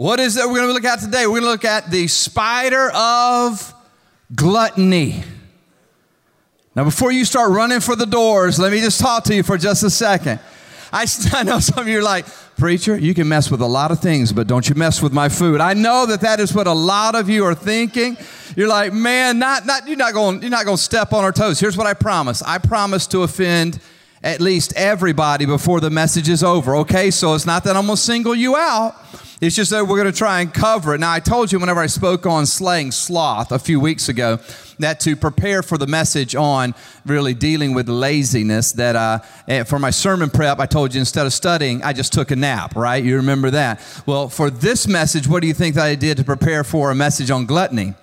What is that we're going to look at today? We're going to look at the spider of gluttony. Now, before you start running for the doors, let me just talk to you for just a second. I, I know some of you are like, Preacher, you can mess with a lot of things, but don't you mess with my food. I know that that is what a lot of you are thinking. You're like, man, not, not, you're not going you're not going to step on our toes. Here's what I promise I promise to offend at least everybody before the message is over, okay? So it's not that I'm to single you out. It's just that we're going to try and cover it. Now, I told you whenever I spoke on slaying sloth a few weeks ago that to prepare for the message on really dealing with laziness, that uh, for my sermon prep, I told you instead of studying, I just took a nap, right? You remember that. Well, for this message, what do you think that I did to prepare for a message on gluttony?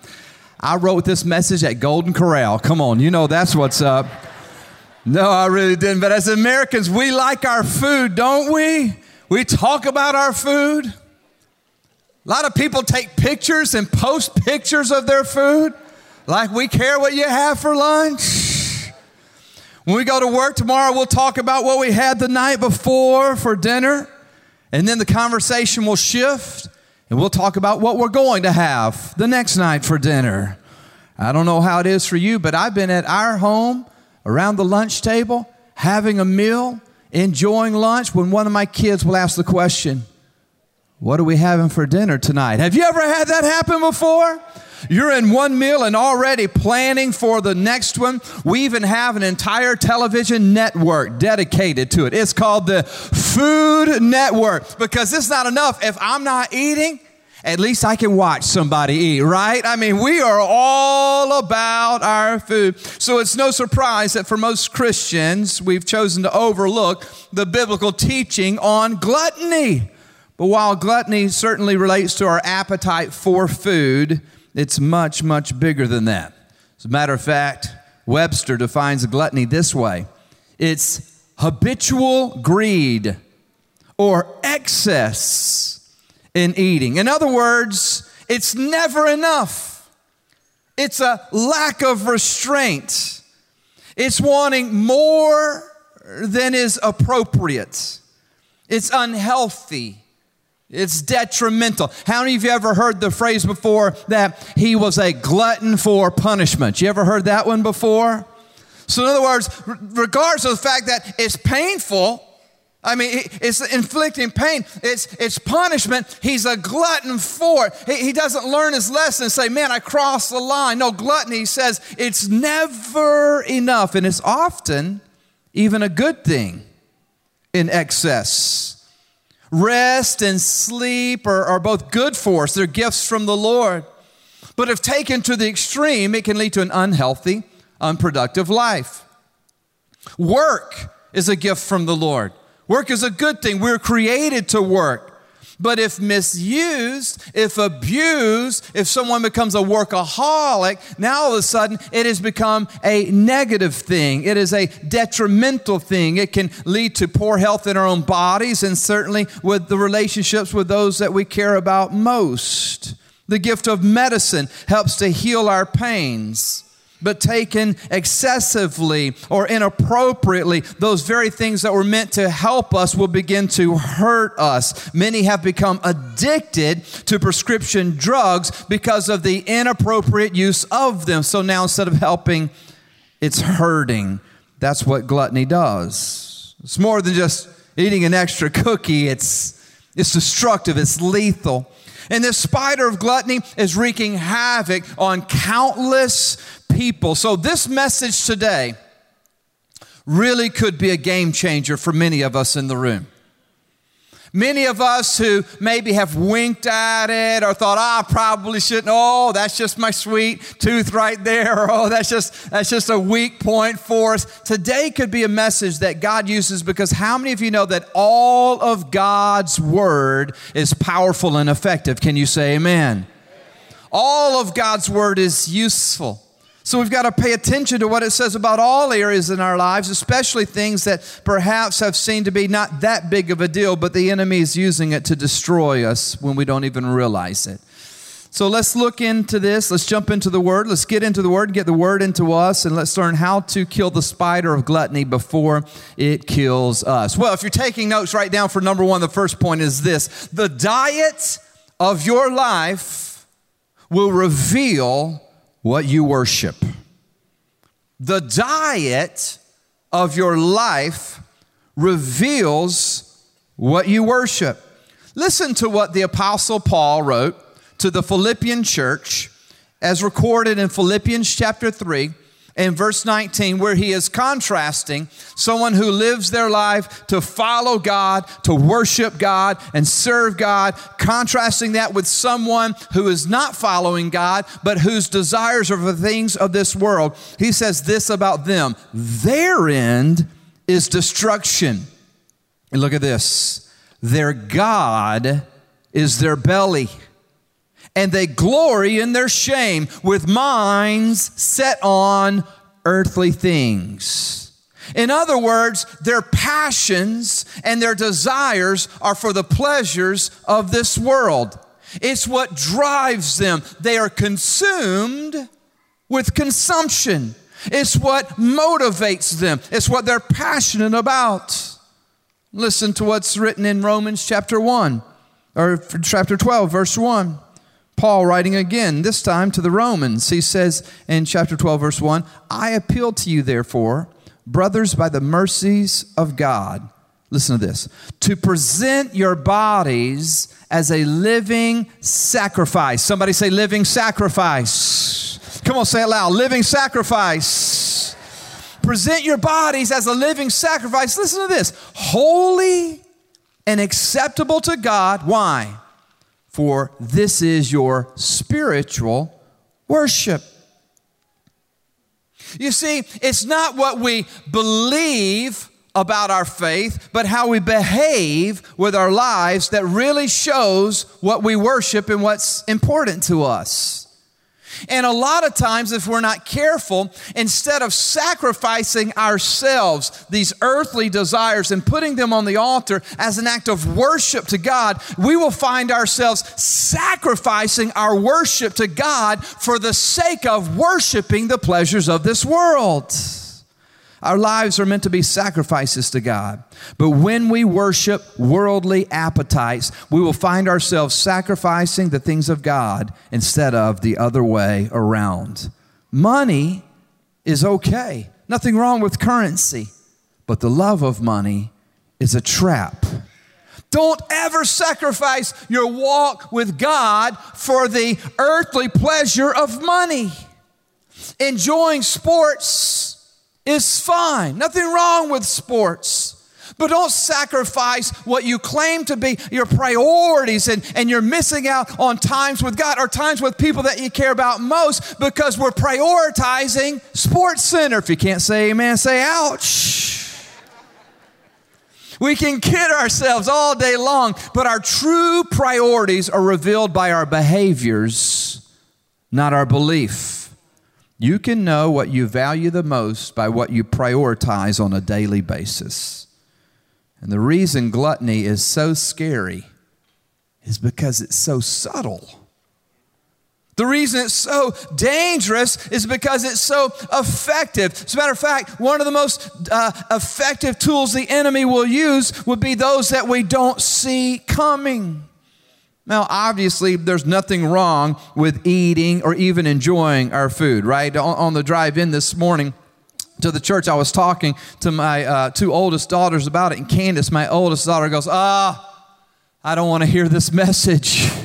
I wrote this message at Golden Corral. Come on, you know that's what's up. No, I really didn't. But as Americans, we like our food, don't we? We talk about our food. A lot of people take pictures and post pictures of their food like we care what you have for lunch. When we go to work tomorrow, we'll talk about what we had the night before for dinner, and then the conversation will shift and we'll talk about what we're going to have the next night for dinner. I don't know how it is for you, but I've been at our home around the lunch table having a meal, enjoying lunch when one of my kids will ask the question, what are we having for dinner tonight? Have you ever had that happen before? You're in one meal and already planning for the next one. We even have an entire television network dedicated to it. It's called the Food Network because it's not enough. If I'm not eating, at least I can watch somebody eat, right? I mean, we are all about our food. So it's no surprise that for most Christians, we've chosen to overlook the biblical teaching on gluttony. But while gluttony certainly relates to our appetite for food, it's much, much bigger than that. As a matter of fact, Webster defines gluttony this way it's habitual greed or excess in eating. In other words, it's never enough, it's a lack of restraint, it's wanting more than is appropriate, it's unhealthy. It's detrimental. How many of you ever heard the phrase before that he was a glutton for punishment? You ever heard that one before? So, in other words, regardless of the fact that it's painful, I mean, it's inflicting pain. It's, it's punishment. He's a glutton for it. He, he doesn't learn his lesson and say, man, I crossed the line. No, gluttony, says, it's never enough. And it's often even a good thing in excess. Rest and sleep are, are both good for us, they're gifts from the Lord. But if taken to the extreme, it can lead to an unhealthy, unproductive life. Work is a gift from the Lord. Work is a good thing. We're created to work. But if misused, if abused, if someone becomes a workaholic, now all of a sudden it has become a negative thing. It is a detrimental thing. It can lead to poor health in our own bodies and certainly with the relationships with those that we care about most. The gift of medicine helps to heal our pains but taken excessively or inappropriately, those very things that were meant to help us will begin to hurt us. Many have become addicted to prescription drugs because of the inappropriate use of them. So now instead of helping, it's hurting. That's what gluttony does. It's more than just eating an extra cookie, it's, it's destructive, it's lethal. And this spider of gluttony is wreaking havoc on countless people. So, this message today really could be a game changer for many of us in the room. Many of us who maybe have winked at it or thought, oh, I probably shouldn't. Oh, that's just my sweet tooth right there. Or, oh, that's just, that's just a weak point for us. Today could be a message that God uses because how many of you know that all of God's word is powerful and effective? Can you say amen? All of God's word is useful. So we've got to pay attention to what it says about all areas in our lives, especially things that perhaps have seemed to be not that big of a deal, but the enemy is using it to destroy us when we don't even realize it. So let's look into this. Let's jump into the word. Let's get into the word, get the word into us, and let's learn how to kill the spider of gluttony before it kills us. Well, if you're taking notes, write down for number one, the first point is this the diet of your life will reveal what you worship. The diet of your life reveals what you worship. Listen to what the Apostle Paul wrote to the Philippian church as recorded in Philippians chapter 3 in verse 19, where he is contrasting someone who lives their life to follow God, to worship God, and serve God, contrasting that with someone who is not following God, but whose desires are for things of this world. He says this about them their end is destruction. And look at this their God is their belly and they glory in their shame with minds set on earthly things. In other words, their passions and their desires are for the pleasures of this world. It's what drives them. They are consumed with consumption. It's what motivates them. It's what they're passionate about. Listen to what's written in Romans chapter 1 or chapter 12, verse 1. Paul writing again, this time to the Romans, he says in chapter 12, verse 1 I appeal to you, therefore, brothers, by the mercies of God, listen to this, to present your bodies as a living sacrifice. Somebody say, living sacrifice. Come on, say it loud living sacrifice. Present your bodies as a living sacrifice. Listen to this holy and acceptable to God. Why? For this is your spiritual worship. You see, it's not what we believe about our faith, but how we behave with our lives that really shows what we worship and what's important to us. And a lot of times, if we're not careful, instead of sacrificing ourselves, these earthly desires, and putting them on the altar as an act of worship to God, we will find ourselves sacrificing our worship to God for the sake of worshiping the pleasures of this world. Our lives are meant to be sacrifices to God. But when we worship worldly appetites, we will find ourselves sacrificing the things of God instead of the other way around. Money is okay, nothing wrong with currency, but the love of money is a trap. Don't ever sacrifice your walk with God for the earthly pleasure of money. Enjoying sports is fine. Nothing wrong with sports. But don't sacrifice what you claim to be your priorities and, and you're missing out on times with God or times with people that you care about most because we're prioritizing Sports Center. If you can't say amen, say ouch. We can kid ourselves all day long, but our true priorities are revealed by our behaviors, not our belief. You can know what you value the most by what you prioritize on a daily basis. And the reason gluttony is so scary is because it's so subtle. The reason it's so dangerous is because it's so effective. As a matter of fact, one of the most uh, effective tools the enemy will use would be those that we don't see coming. Now, obviously, there's nothing wrong with eating or even enjoying our food, right? On, the drive in this morning, to the church, I was talking to my uh, two oldest daughters about it, and Candace, my oldest daughter, goes, Ah, I don't want to hear this message.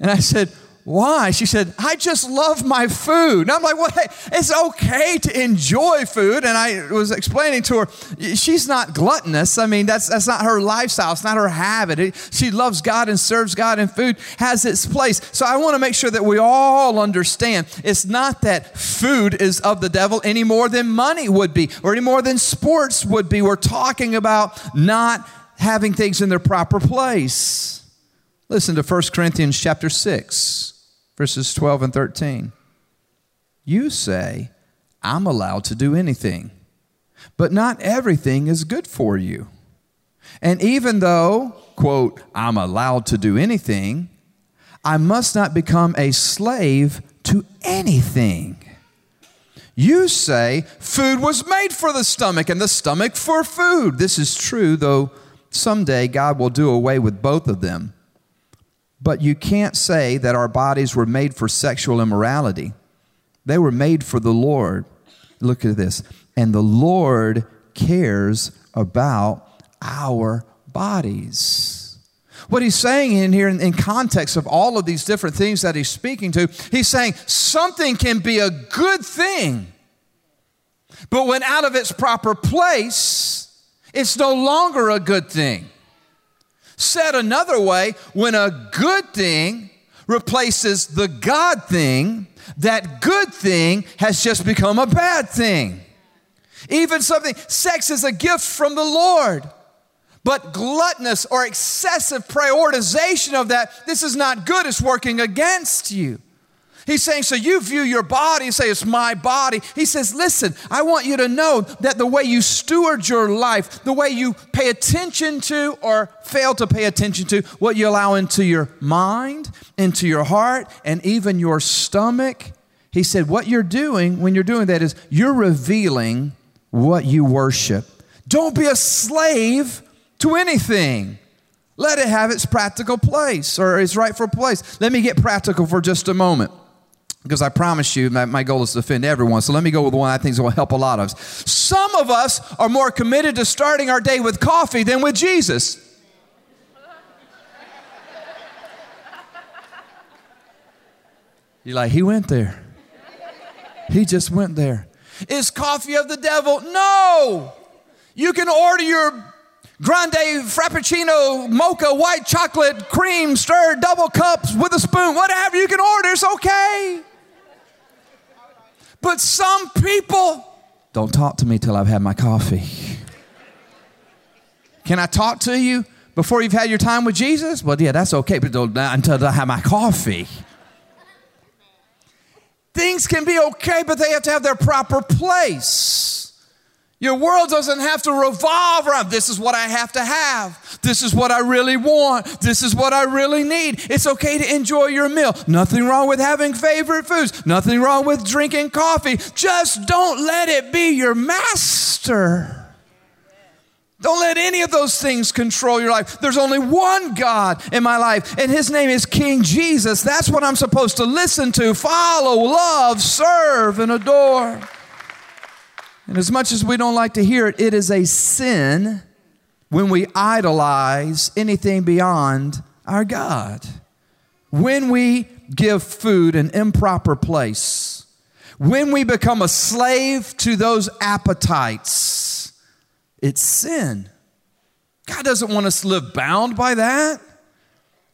And I said, why? She said, I just love my food. And I'm like, well, hey, it's okay to enjoy food. And I was explaining to her, she's not gluttonous. I mean, that's, that's not her lifestyle, it's not her habit. It, she loves God and serves God, and food has its place. So I want to make sure that we all understand it's not that food is of the devil any more than money would be or any more than sports would be. We're talking about not having things in their proper place. Listen to 1 Corinthians chapter 6 verses 12 and 13. You say, I'm allowed to do anything, but not everything is good for you. And even though, quote, I'm allowed to do anything, I must not become a slave to anything. You say food was made for the stomach and the stomach for food. This is true, though someday God will do away with both of them. But you can't say that our bodies were made for sexual immorality. They were made for the Lord. Look at this. And the Lord cares about our bodies. What he's saying in here, in, in, context of all of these different things that he's speaking to, he's saying something can be a good thing, but when out of its proper place, it's no longer a good thing. Said another way, when a good thing replaces the God thing, that good thing has just become a bad thing. Even something, sex is a gift from the Lord. But gluttonous or excessive prioritization of that, this is not good, it's working against you. He's saying, so you view your body and say, it's my body. He says, listen, I want you to know that the way you steward your life, the way you pay attention to or fail to pay attention to, what you allow into your mind, into your heart, and even your stomach, he said, what you're doing when you're doing that is you're revealing what you worship. Don't be a slave to anything. Let it have its practical place or its rightful place. Let me get practical for just a moment because I promise you my, my goal is to offend everyone. So let me go with one I think to help a lot of us. Some of us are more committed to starting our day with coffee than with Jesus. You're like, he went there. He just went there. Is coffee of the devil? No. You can order your grande frappuccino, mocha, white chocolate, cream, stirred, double cups with a spoon, whatever you can order, it's okay. But some people don't talk to me till I've had my coffee. Can I talk to you before you've had your time with Jesus? Well, yeah, that's okay, but until I have my coffee. Things can be okay, but they have to have their proper place. Your world doesn't have to revolve around this is what I have to have. This is what I really want. This is what I really need. It's okay to enjoy your meal. Nothing wrong with having favorite foods. Nothing wrong with drinking coffee. Just don't let it be your master. Don't let any of those things control your life. There's only one God in my life, and His name is King Jesus. That's what I'm supposed to listen to, follow, love, serve, and adore. And as much as we don't like to hear it, it is a sin when we idolize anything beyond our God. When we give food an improper place, when we become a slave to those appetites, it's sin. God doesn't want us to live bound by that.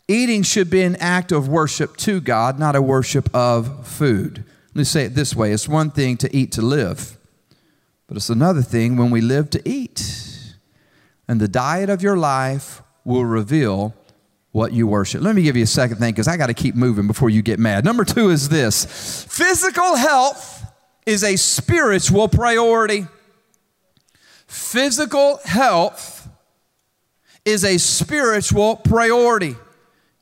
Eating should be an act of worship to God, not a worship of food. Let me say it this way it's one thing to eat to live, but it's another thing when we live to eat. And the diet of your life will reveal what you worship. Let me give you a second thing because I got to keep moving before you get mad. Number two is this physical health is a spiritual priority. Physical health is a spiritual priority.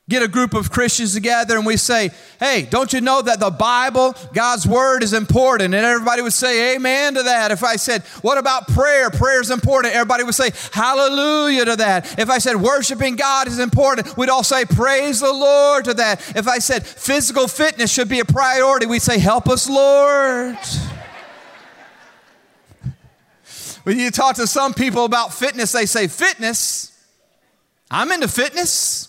Get a group of Christians together and we say, Hey, don't you know that the Bible, God's Word, is important? And everybody would say, Amen to that. If I said, What about prayer? Prayer is important. Everybody would say, Hallelujah to that. If I said, Worshiping God is important, we'd all say, Praise the Lord to that. If I said, Physical fitness should be a priority, we'd say, Help us, Lord. When you talk to some people about fitness, they say, Fitness? I'm into fitness.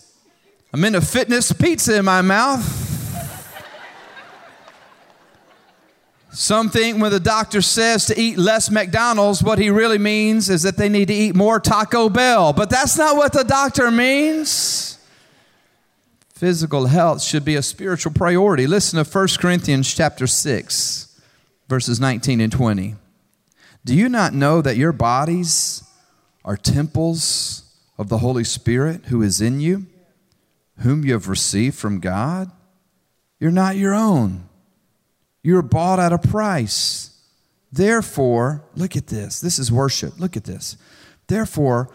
I'm into fitness pizza in my mouth. Something when the doctor says to eat less McDonald's, what he really means is that they need to eat more Taco Bell. But that's not what the doctor means. Physical health should be a spiritual priority. Listen to 1 Corinthians chapter 6, verses 19 and 20. Do you not know that your bodies are temples of the Holy Spirit who is in you, whom you have received from God? You're not your own. You're bought at a price. Therefore, look at this. This is worship. Look at this. Therefore,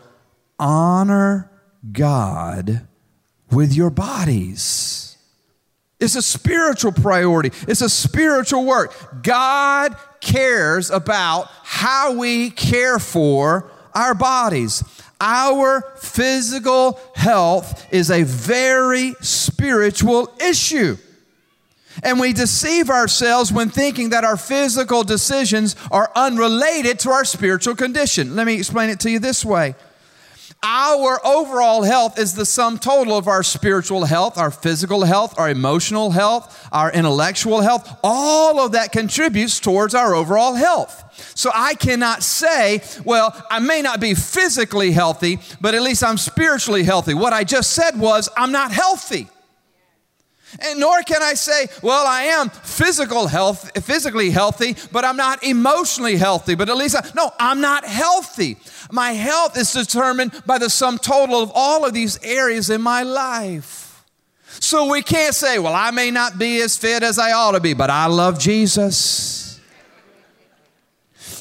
honor God with your bodies. It's a spiritual priority, it's a spiritual work. God cares about how we care for our bodies. Our physical health is a very spiritual issue. And we deceive ourselves when thinking that our physical decisions are unrelated to our spiritual condition. Let me explain it to you this way. Our overall health is the sum total of our spiritual health, our physical health, our emotional health, our intellectual health. All of that contributes towards our overall health. So I cannot say, well, I may not be physically healthy, but at least I'm spiritually healthy. What I just said was, I'm not healthy. And nor can I say, well, I am physical health, physically healthy, but I'm not emotionally healthy. But at least, I, no, I'm not healthy. My health is determined by the sum total of all of these areas in my life. So we can't say, well, I may not be as fit as I ought to be, but I love Jesus.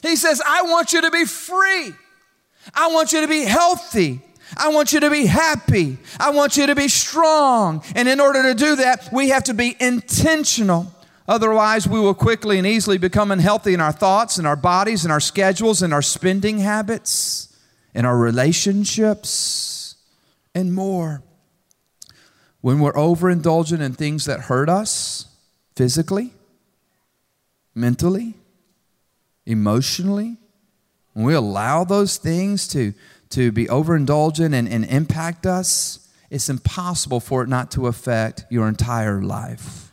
He says, I want you to be free. I want you to be healthy. I want you to be happy. I want you to be strong. And in order to do that, we have to be intentional. Otherwise, we will quickly and easily become unhealthy in our thoughts, in our bodies, in our schedules, in our spending habits, in our relationships, and more. When we're overindulgent in things that hurt us physically, mentally, emotionally, when we allow those things to to be overindulgent and, and impact us, it's impossible for it not to affect your entire life.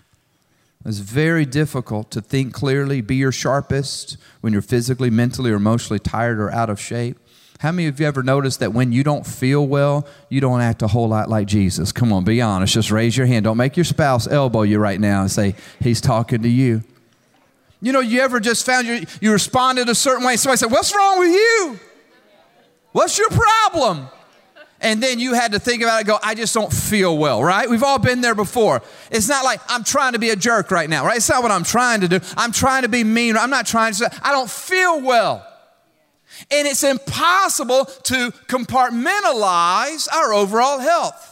It's very difficult to think clearly, be your sharpest when you're physically, mentally, or emotionally tired or out of shape. How many of you ever noticed that when you don't feel well, you don't act a whole lot like Jesus? Come on, be honest. Just raise your hand. Don't make your spouse elbow you right now and say, He's talking to you. You know, you ever just found you, you responded a certain way, somebody said, What's wrong with you? What's your problem? And then you had to think about it go, I just don't feel well, right? We've all been there before. It's not like I'm trying to be a jerk right now, right? It's not what I'm trying to do. I'm trying to be mean. I'm not trying to, I don't feel well. And it's impossible to compartmentalize our overall health.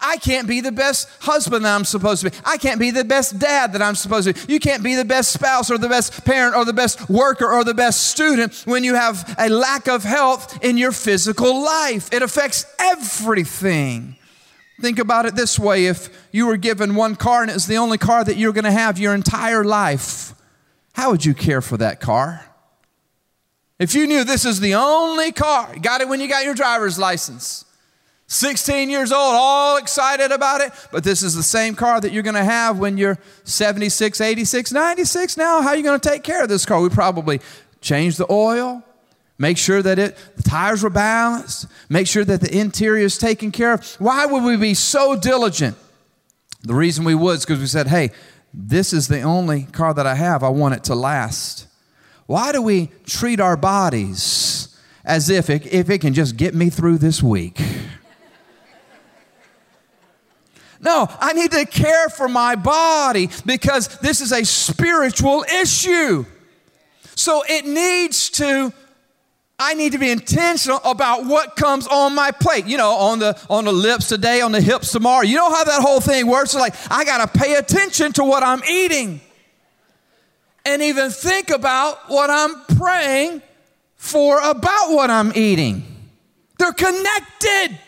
I can't be the best husband that I'm supposed to be. I can't be the best dad that I'm supposed to be. You can't be the best spouse or the best parent or the best worker or the best student when you have a lack of health in your physical life. It affects everything. Think about it this way if you were given one car and it's the only car that you're going to have your entire life, how would you care for that car? If you knew this is the only car, you got it when you got your driver's license 16 years old, all excited about it, but this is the same car that you're going to have when you're 76, 86, 96 now. How are you going to take care of this car? We probably change the oil, make sure that it the tires were balanced, make sure that the interior is taken care of. Why would we be so diligent? The reason we would is because we said, hey, this is the only car that I have. I want it to last. Why do we treat our bodies as if it, if it can just get me through this week? No, I need to care for my body because this is a spiritual issue. So it needs to I need to be intentional about what comes on my plate. You know, on the on the lips today, on the hips tomorrow. You know how that whole thing works? Like I got to pay attention to what I'm eating. And even think about what I'm praying for about what I'm eating. They're connected.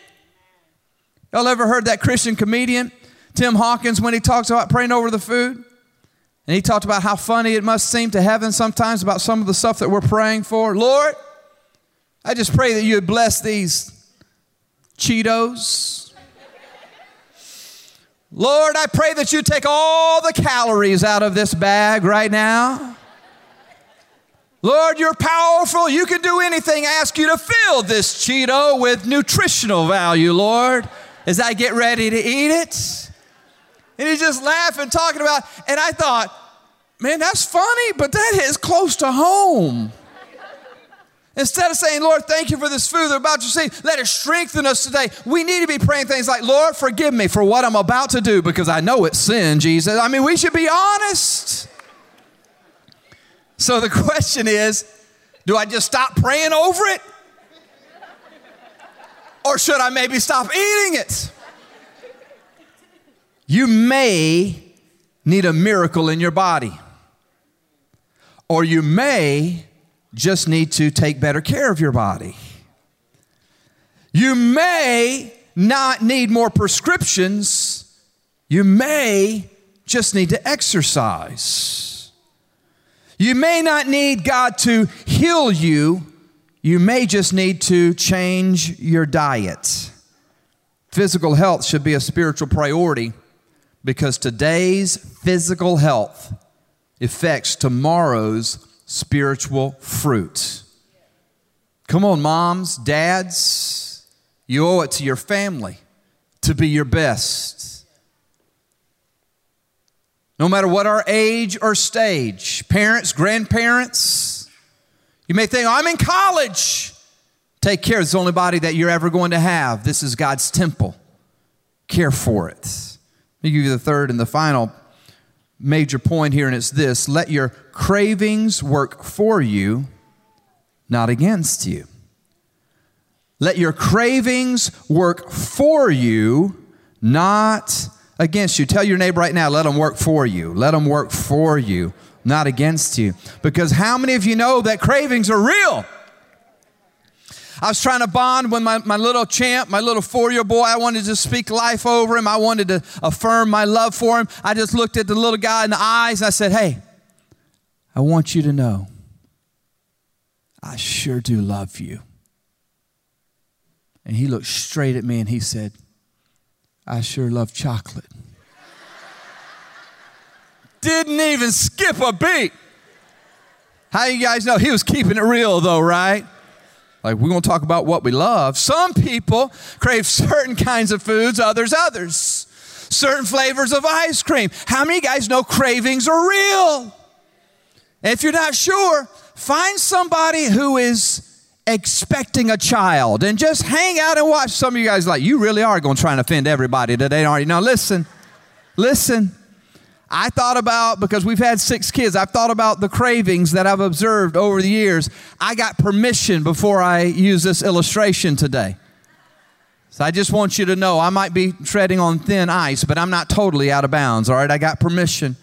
Y'all ever heard that Christian comedian, Tim Hawkins, when he talks about praying over the food? And he talked about how funny it must seem to heaven sometimes about some of the stuff that we're praying for. Lord, I just pray that you would bless these Cheetos. Lord, I pray that you take all the calories out of this bag right now. Lord, you're powerful. You can do anything. I ask you to fill this Cheeto with nutritional value, Lord as I get ready to eat it. And he's just laughing, talking about, and I thought, man, that's funny, but that is close to home. Instead of saying, Lord, thank you for this food they're about to see, let it strengthen us today. We need to be praying things like, Lord, forgive me for what I'm about to do because I know it's sin, Jesus. I mean, we should be honest. So the question is, do I just stop praying over it? Or should I maybe stop eating it? You may need a miracle in your body. Or you may just need to take better care of your body. You may not need more prescriptions, you may just need to exercise. You may not need God to heal you, you may just need to change your diet. Physical health should be a spiritual priority because today's physical health affects tomorrow's spiritual fruit. Come on, moms, dads, you owe it to your family to be your best. No matter what our age or stage, parents, grandparents, you may think, I'm in college. Take care. It's the only body that you're ever going to have. This is God's temple. Care for it. Let me give you the third and the final major point here, and it's this let your cravings work for you, not against you. Let your cravings work for you, not against you. Tell your neighbor right now, let them work for you. Let them work for you, not against you. Because how many of you know that cravings are real? I was trying to bond with my, my little champ, my little four year boy. I wanted to speak life over him. I wanted to affirm my love for him. I just looked at the little guy in the eyes and I said, Hey, I want you to know I sure do love you. And he looked straight at me and he said, I sure love chocolate. Didn't even skip a beat. How you guys know? He was keeping it real though, right? Like, we're going to talk about what we love. Some people crave certain kinds of foods, others, others. Certain flavors of ice cream. How many guys know cravings are real? if you're not sure, find somebody who is expecting a child and just hang out and watch. Some of you guys like, you really are going to try and offend everybody today, aren't you? Now, listen, listen. I thought about, because we've had six kids, I've thought about the cravings that I've observed over the years. I got permission before I use this illustration today. So I just want you to know I might be treading on thin ice, but I'm not totally out of bounds, all right? I got permission.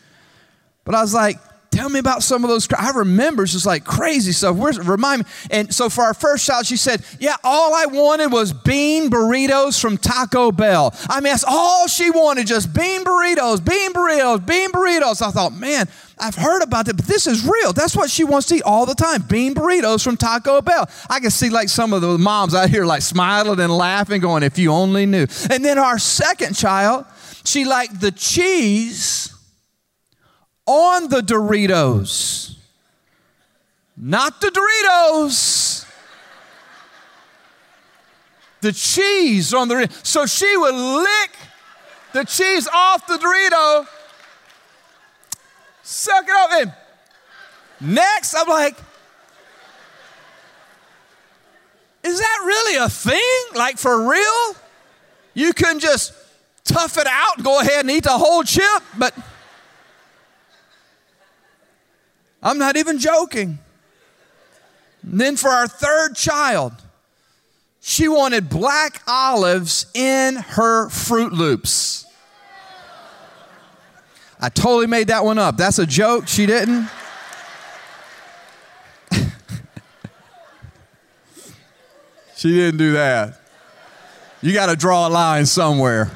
But I was like, Tell me about some of those. I remember it's just like crazy stuff. Where's, remind me. And so for our first child, she said, Yeah, all I wanted was bean burritos from Taco Bell. I mean, that's all she wanted, just bean burritos, bean burritos, bean burritos. I thought, man, I've heard about it, but this is real. That's what she wants to eat all the time bean burritos from Taco Bell. I can see like some of the moms out here like smiling and laughing, going, If you only knew. And then our second child, she liked the cheese on the Doritos, not the Doritos. The cheese on the so she would lick the cheese off the Dorito, suck it up, and next I'm like, is that really a thing? Like for real? You can just tough it out and go ahead and eat the whole chip, but I'm not even joking. And then for our third child, she wanted black olives in her Froot Loops. I totally made that one up. That's a joke. She didn't. she didn't do that. You got to draw a line somewhere.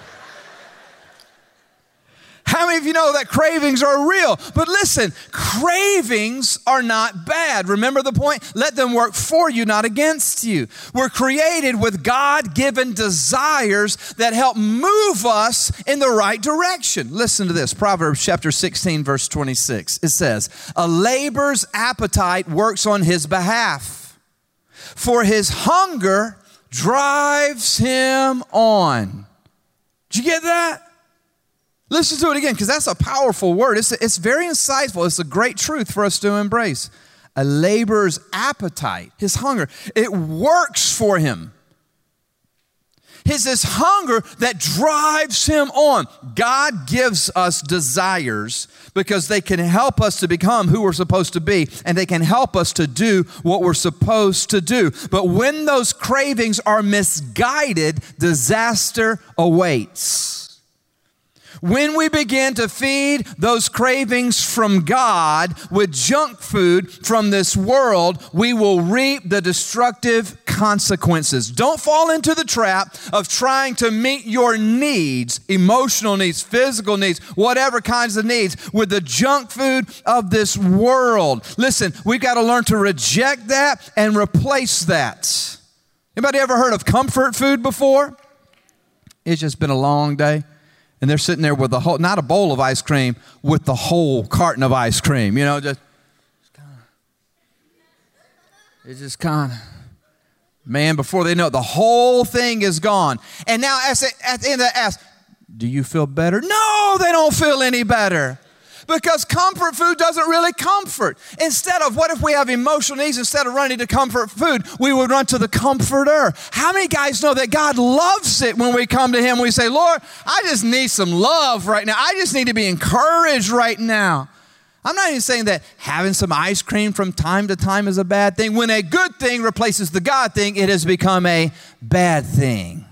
How many of you know that cravings are real? But listen, cravings are not bad. Remember the point? Let them work for you, not against you. We're created with God given desires that help move us in the right direction. Listen to this Proverbs chapter 16, verse 26. It says, A labor's appetite works on his behalf, for his hunger drives him on. Did you get that? Listen to it again because that's a powerful word. It's, it's very insightful. It's a great truth for us to embrace. A laborer's appetite, his hunger, it works for him. It's this hunger that drives him on. God gives us desires because they can help us to become who we're supposed to be and they can help us to do what we're supposed to do. But when those cravings are misguided, disaster awaits. When we begin to feed those cravings from God with junk food from this world, we will reap the destructive consequences. Don't fall into the trap of trying to meet your needs, emotional needs, physical needs, whatever kinds of needs, with the junk food of this world. Listen, we've got to learn to reject that and replace that. Anybody ever heard of comfort food before? It's just been a long day. And they're sitting there with the whole, not a bowl of ice cream, with the whole carton of ice cream, you know, just, just kind of, it's just kind of, man, before they know it, the whole thing is gone. And now at the, at the end of the ask, do you feel better? No, they don't feel any better because comfort food doesn't really comfort. Instead of what if we have emotional needs, instead of running to comfort food, we would run to the comforter. How many guys know that God loves it when we come to Him? We say, Lord, I just need some love right now. I just need to be encouraged right now. I'm not even saying that having some ice cream from time to time is a bad thing. When a good thing replaces the God thing, it has become a bad thing.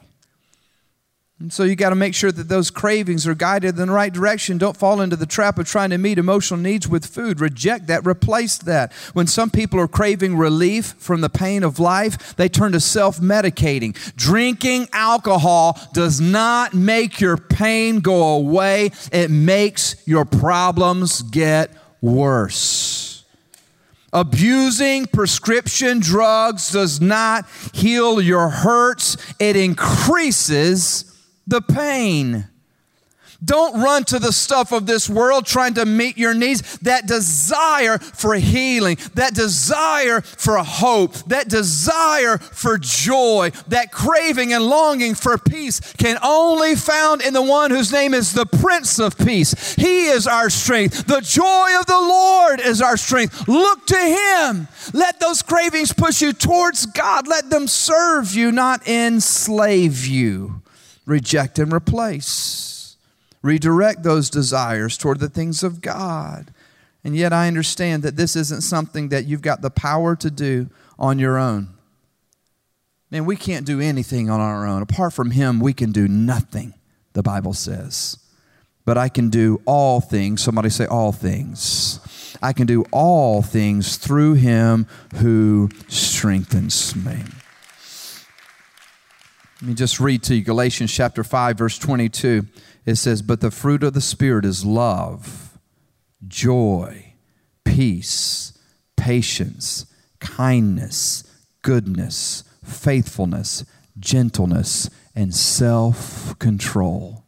And so you got to make sure that those cravings are guided in the right direction. Don't fall into the trap of trying to meet emotional needs with food. Reject that, replace that. When some people are craving relief from the pain of life, they turn to self medicating. Drinking alcohol does not make your pain go away, it makes your problems get worse. Abusing prescription drugs does not heal your hurts, it increases the pain. Don't run to the stuff of this world trying to meet your needs. That desire for healing, that desire for hope, that desire for joy, that craving and longing for peace can only found in the one whose name is the Prince of Peace. He is our strength. The joy of the Lord is our strength. Look to Him. Let those cravings push you towards God. Let them serve you, not enslave you reject and replace. Redirect those desires toward the things of God. And yet, I understand that this isn't something that you've got the power to do on your own. Man, we can't do anything on our own. Apart from Him, we can do nothing, the Bible says. But I can do all things. Somebody say, all things. I can do all things through Him who strengthens me. Let me just read to you Galatians chapter 5, verse 22. It says, But the fruit of the Spirit is love, joy, peace, patience, kindness, goodness, faithfulness, gentleness, and self control.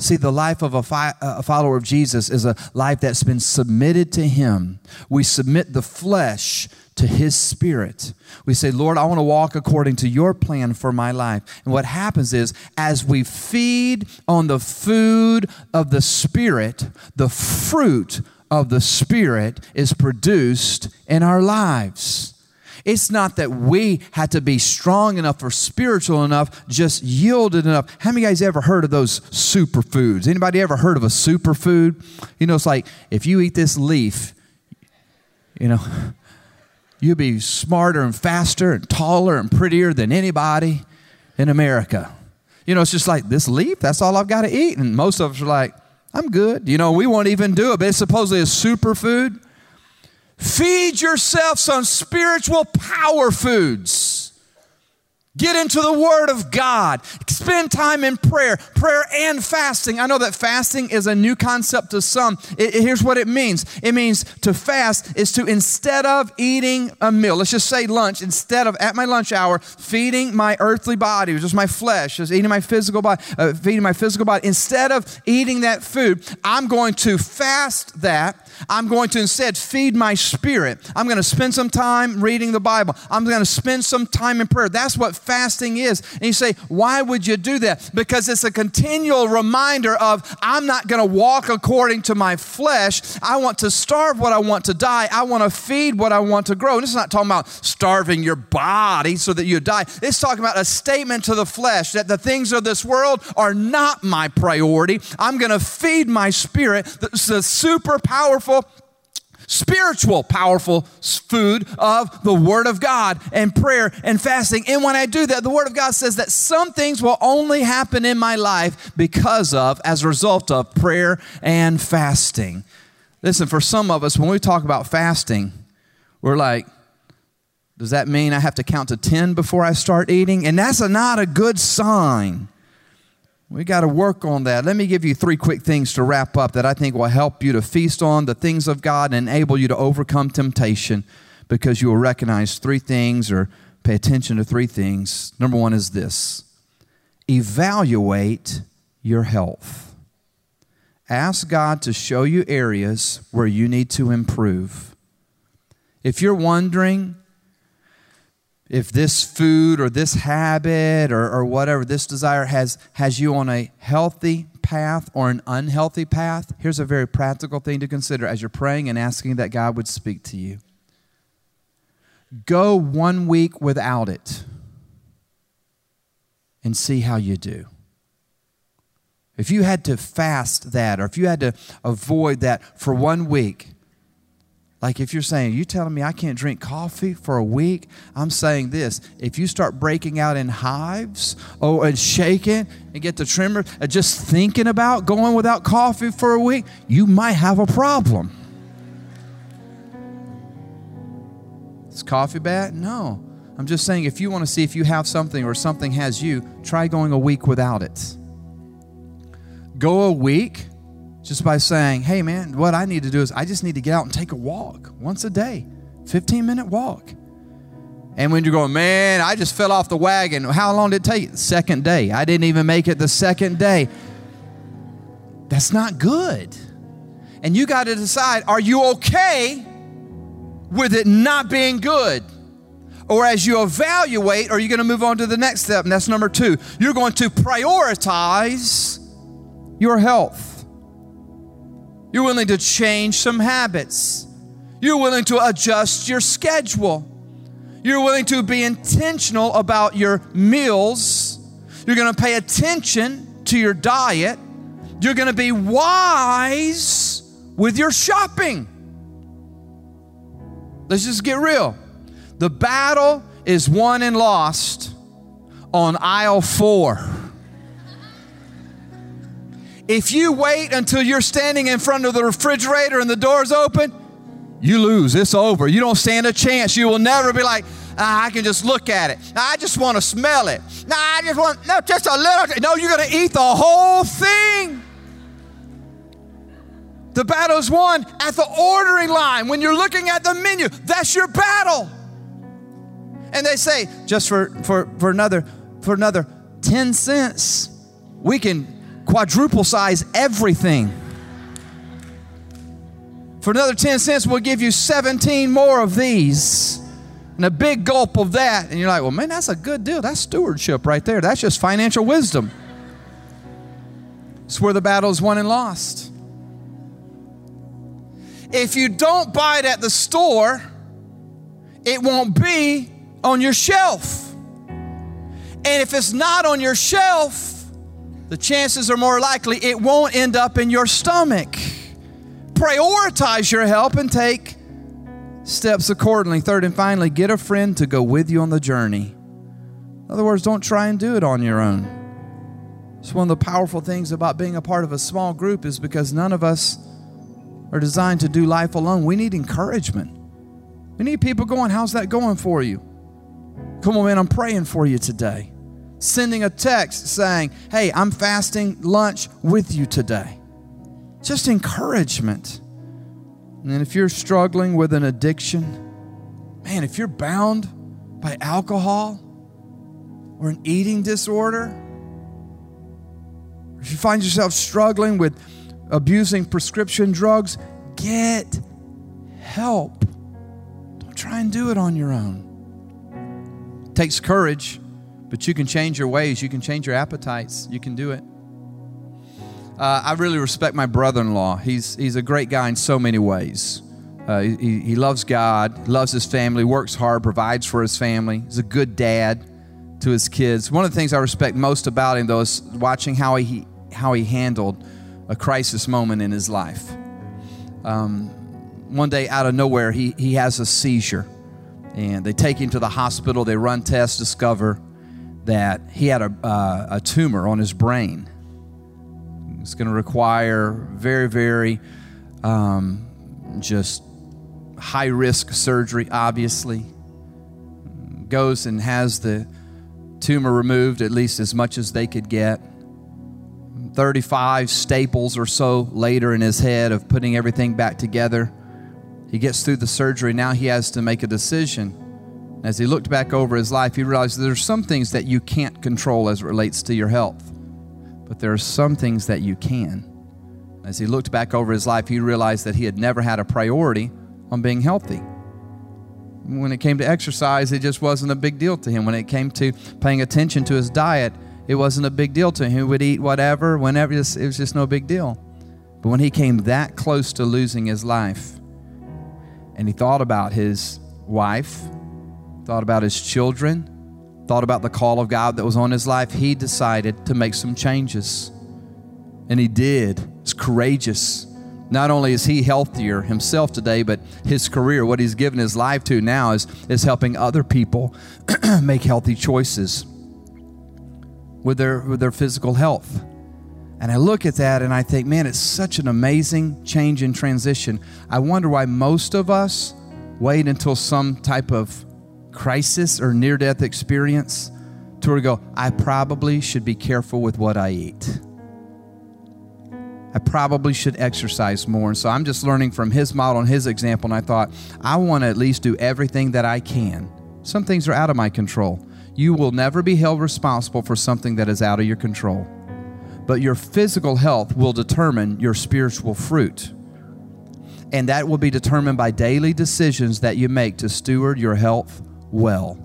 See, the life of a, fi- uh, a, follower of Jesus is a life that's been submitted to Him. We submit the flesh to His Spirit. We say, Lord, I want to walk according to your plan for my life. And what happens is, as we feed on the food of the Spirit, the fruit of the Spirit is produced in our lives. It's not that we had to be strong enough or spiritual enough, just yielded enough. How many guys ever heard of those superfoods? Anybody ever heard of a superfood? You know, it's like if you eat this leaf, you know, You'll be smarter and faster and taller and prettier than anybody in America. You know, it's just like this leaf, that's all I've got to eat. And most of us are like, I'm good. You know, we won't even do it, but it's supposedly a superfood. Feed yourself some spiritual power foods. Get into the Word of God. Spend time in prayer, prayer and fasting. I know that fasting is a new concept to some. It, it, here's what it means it means to fast is to, instead of eating a meal, let's just say lunch, instead of at my lunch hour, feeding my earthly body, just my flesh, just eating my physical body, uh, feeding my physical body, instead of eating that food, I'm going to fast that I'm going to instead feed my spirit. I'm going to spend some time reading the Bible. I'm going to spend some time in prayer. That's what fasting is. And you say, why would you do that? Because it's a continual reminder of I'm not going to walk according to my flesh. I want to starve what I want to die. I want to feed what I want to grow. And is not talking about starving your body so that you die. It's talking about a statement to the flesh that the things of this world are not my priority. I'm going to feed my spirit, the, the super powerful spiritual, powerful food of the Word of God and prayer and fasting. And when I do that, the Word of God says that some things will only happen in my life because of, as a result of prayer and fasting. Listen, for some of us, when we talk about fasting, we're like, does that mean I have to count to 10 before I start eating? And that's a, not a good sign. We got to work on that. Let me give you three quick things to wrap up that I think will help you to feast on the things of God and enable you to overcome temptation because you will recognize three things or pay attention to three things. Number one is this evaluate your health. Ask God to show you areas where you need to improve. If you're wondering, if this food or this habit or, or whatever, this desire has, has you on a healthy path or an unhealthy path, here's a very practical thing to consider as you're praying and asking that God would speak to you. Go one week without it and see how you do. If you had to fast that or if you had to avoid that for one week, like if you're saying, you telling me I can't drink coffee for a week? I'm saying this. If you start breaking out in hives oh, and shaking and get the tremor and just thinking about going without coffee for a week, you might have a problem. Is coffee bad? No. I'm just saying if you want to see if you have something or something has you, try going a week without it. Go a week just by saying, hey, man, what I need to do is I just need to get out and take a walk once a day, 15 minute walk. And when you're going, man, I just fell off the wagon, how long did it take? Second day. I didn't even make it the second day. That's not good. And you got to decide are you okay with it not being good? Or as you evaluate, are you going to move on to the next step? And that's number two. You're going to prioritize your health. You're willing to change some habits. You're willing to adjust your schedule. You're willing to be intentional about your meals. You're going to pay attention to your diet. You're going to be wise with your shopping. Let's just get real. The battle is won and lost on aisle four. If you wait until you're standing in front of the refrigerator and the door's open, you lose. It's over. You don't stand a chance. You will never be like, ah, I can just look at it. I just want to smell it. No, I just want, no, just a little. No, you're going to eat the whole thing. The battle's won at the ordering line. When you're looking at the menu, that's your battle. And they say, just for, for, for another for another 10 cents, we can quadruple size everything. For another 10 cents, we'll give you 17 more of these and a big gulp of that. And you're like, well, man, that's a good deal. That's stewardship right there. That's just financial wisdom. It's where the battle is won and lost. If you don't buy it at the store, it won't be on your shelf. And if it's not on your shelf, the chances are more likely it won't end up in your stomach. Prioritize your help and take steps accordingly. Third and finally, get a friend to go with you on the journey. In other words, don't try and do it on your own. It's one of the powerful things about being a part of a small group is because none of us are designed to do life alone. We need encouragement. We need people going, How's that going for you? Come on, man, I'm praying for you today sending a text saying, Hey, I'm fasting lunch with you today. Just encouragement. And if you're struggling with an addiction, man, if you're bound by alcohol or an eating disorder, if you find yourself struggling with abusing prescription drugs, get help. Don't try and do it on your own. It takes courage but you can change your ways, you can change your appetites, you can do it. Uh, I really respect my brother in law. He's, he's a great guy in so many ways. Uh, he, he loves God, loves his family, works hard, provides for his family. He's a good dad to his kids. One of the things I respect most about him, though, is watching how he, how he handled a crisis moment in his life. Um, one day out of nowhere, he, he has a seizure. And they take him to the hospital. They run tests, discover that he had a, uh, a tumor on his brain. It's going to require very, very um, just high risk surgery, obviously. Goes and has the tumor removed, at least as much as they could get. 35 staples or so later in his head of putting everything back together. He gets through the surgery. Now he has to make a decision. As he looked back over his life, he realized there are some things that you can't control as it relates to your health, but there are some things that you can. As he looked back over his life, he realized that he had never had a priority on being healthy. When it came to exercise, it just wasn't a big deal to him. When it came to paying attention to his diet, it wasn't a big deal to him. He would eat whatever, whenever, it was just no big deal. But when he came that close to losing his life, and he thought about his wife, thought about his children, thought about the call of God that was on his life, he decided to make some changes. And he did. It's courageous. Not only is he healthier himself today, but his career, what he's given his life to now, is, is helping other people make healthy choices with their, with their physical health. And I look at that and I think, man, it's such an amazing change and transition. I wonder why most of us wait until some type of crisis or near death experience to where we go, I probably should be careful with what I eat. I probably should exercise more. And so I'm just learning from his model and his example. And I thought, I want to at least do everything that I can. Some things are out of my control. You will never be held responsible for something that is out of your control but your physical health will determine your spiritual fruit. And that will be determined by daily decisions that you make to steward your health well.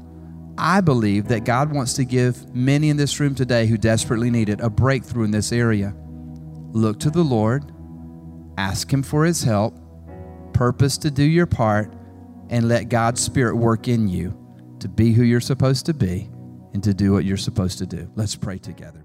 I believe that God wants to give many in this room today who desperately need it a breakthrough in this area. Look to the Lord, ask Him for His help, purpose to do your part, and let God's Spirit work in you to be who you're supposed to be and to do what you're supposed to do. Let's pray together.